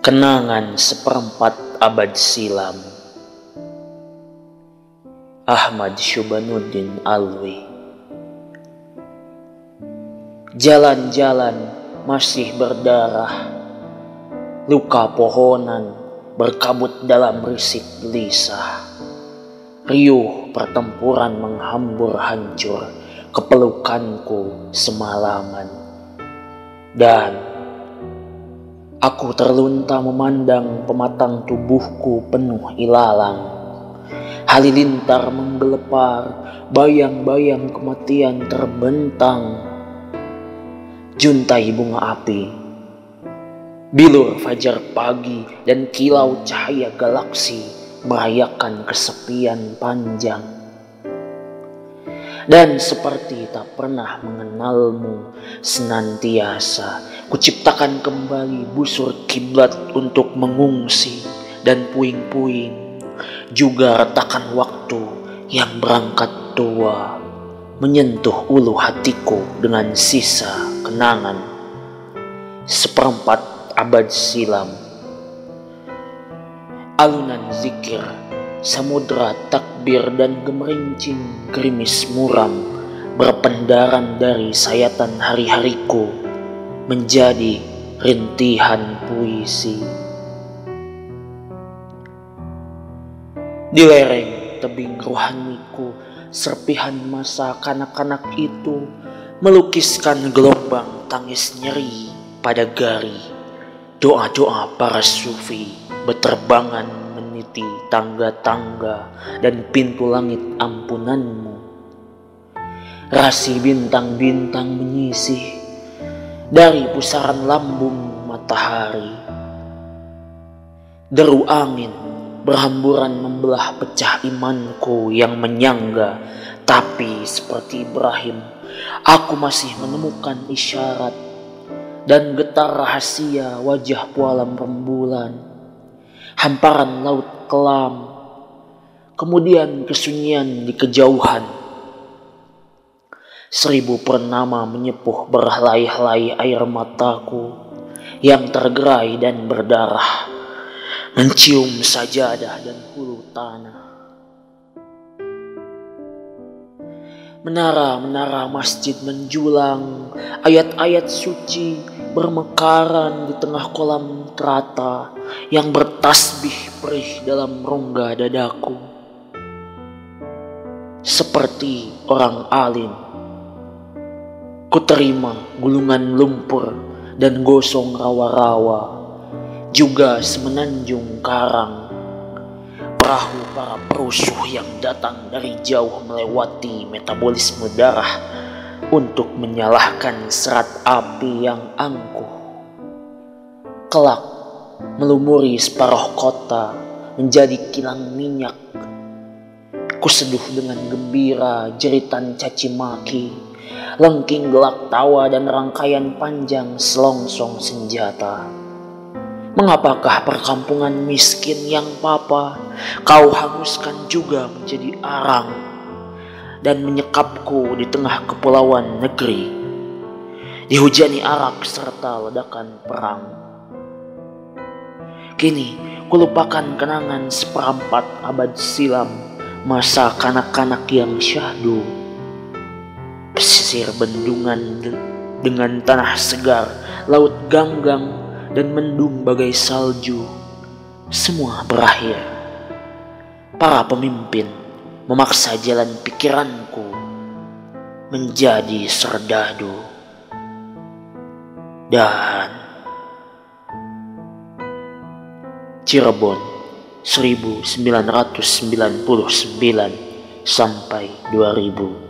Kenangan seperempat abad silam. Ahmad Syubanuddin Alwi. Jalan-jalan masih berdarah. Luka pohonan berkabut dalam risik gelisah Riuh pertempuran menghambur hancur kepelukanku semalaman. Dan Aku terlunta memandang pematang tubuhku penuh ilalang. Halilintar menggelepar, bayang-bayang kematian terbentang. Juntai bunga api, bilur fajar pagi dan kilau cahaya galaksi merayakan kesepian panjang dan seperti tak pernah mengenalmu senantiasa kuciptakan kembali busur kiblat untuk mengungsi dan puing-puing. Juga retakan waktu yang berangkat tua menyentuh ulu hatiku dengan sisa kenangan. Seperempat abad silam alunan zikir Samudra takbir dan gemerincing gerimis muram berpendaran dari sayatan hari-hariku menjadi rintihan puisi. Di lereng tebing rohaniku, serpihan masa kanak-kanak itu melukiskan gelombang tangis nyeri pada gari. Doa-doa para sufi beterbangan meniti tangga-tangga dan pintu langit ampunanmu. Rasi bintang-bintang menyisih dari pusaran lambung matahari. Deru angin berhamburan membelah pecah imanku yang menyangga, tapi seperti Ibrahim, aku masih menemukan isyarat dan getar rahasia wajah pualam rembulan hamparan laut kelam, kemudian kesunyian di kejauhan. Seribu purnama menyepuh berhelai-helai air mataku yang tergerai dan berdarah, mencium sajadah dan hulu tanah. Menara-menara masjid menjulang, ayat-ayat suci bermekaran di tengah kolam terata yang bertasbih perih dalam rongga dadaku. Seperti orang alim, ku terima gulungan lumpur dan gosong rawa-rawa, juga semenanjung karang. Perahu para perusuh yang datang dari jauh melewati metabolisme darah untuk menyalahkan serat api yang angkuh. Kelak melumuri separuh kota menjadi kilang minyak. Kuseduh dengan gembira jeritan caci maki, lengking gelak tawa dan rangkaian panjang selongsong senjata. Mengapakah perkampungan miskin yang papa kau hanguskan juga menjadi arang dan menyekapku di tengah kepulauan negeri, dihujani arak serta ledakan perang. Kini kulupakan kenangan seperempat abad silam masa kanak-kanak yang syahdu. Pesisir bendungan dengan tanah segar, laut ganggang dan mendung bagai salju. Semua berakhir. Para pemimpin memaksa jalan pikiranku menjadi serdadu dan Cirebon 1999 sampai 2000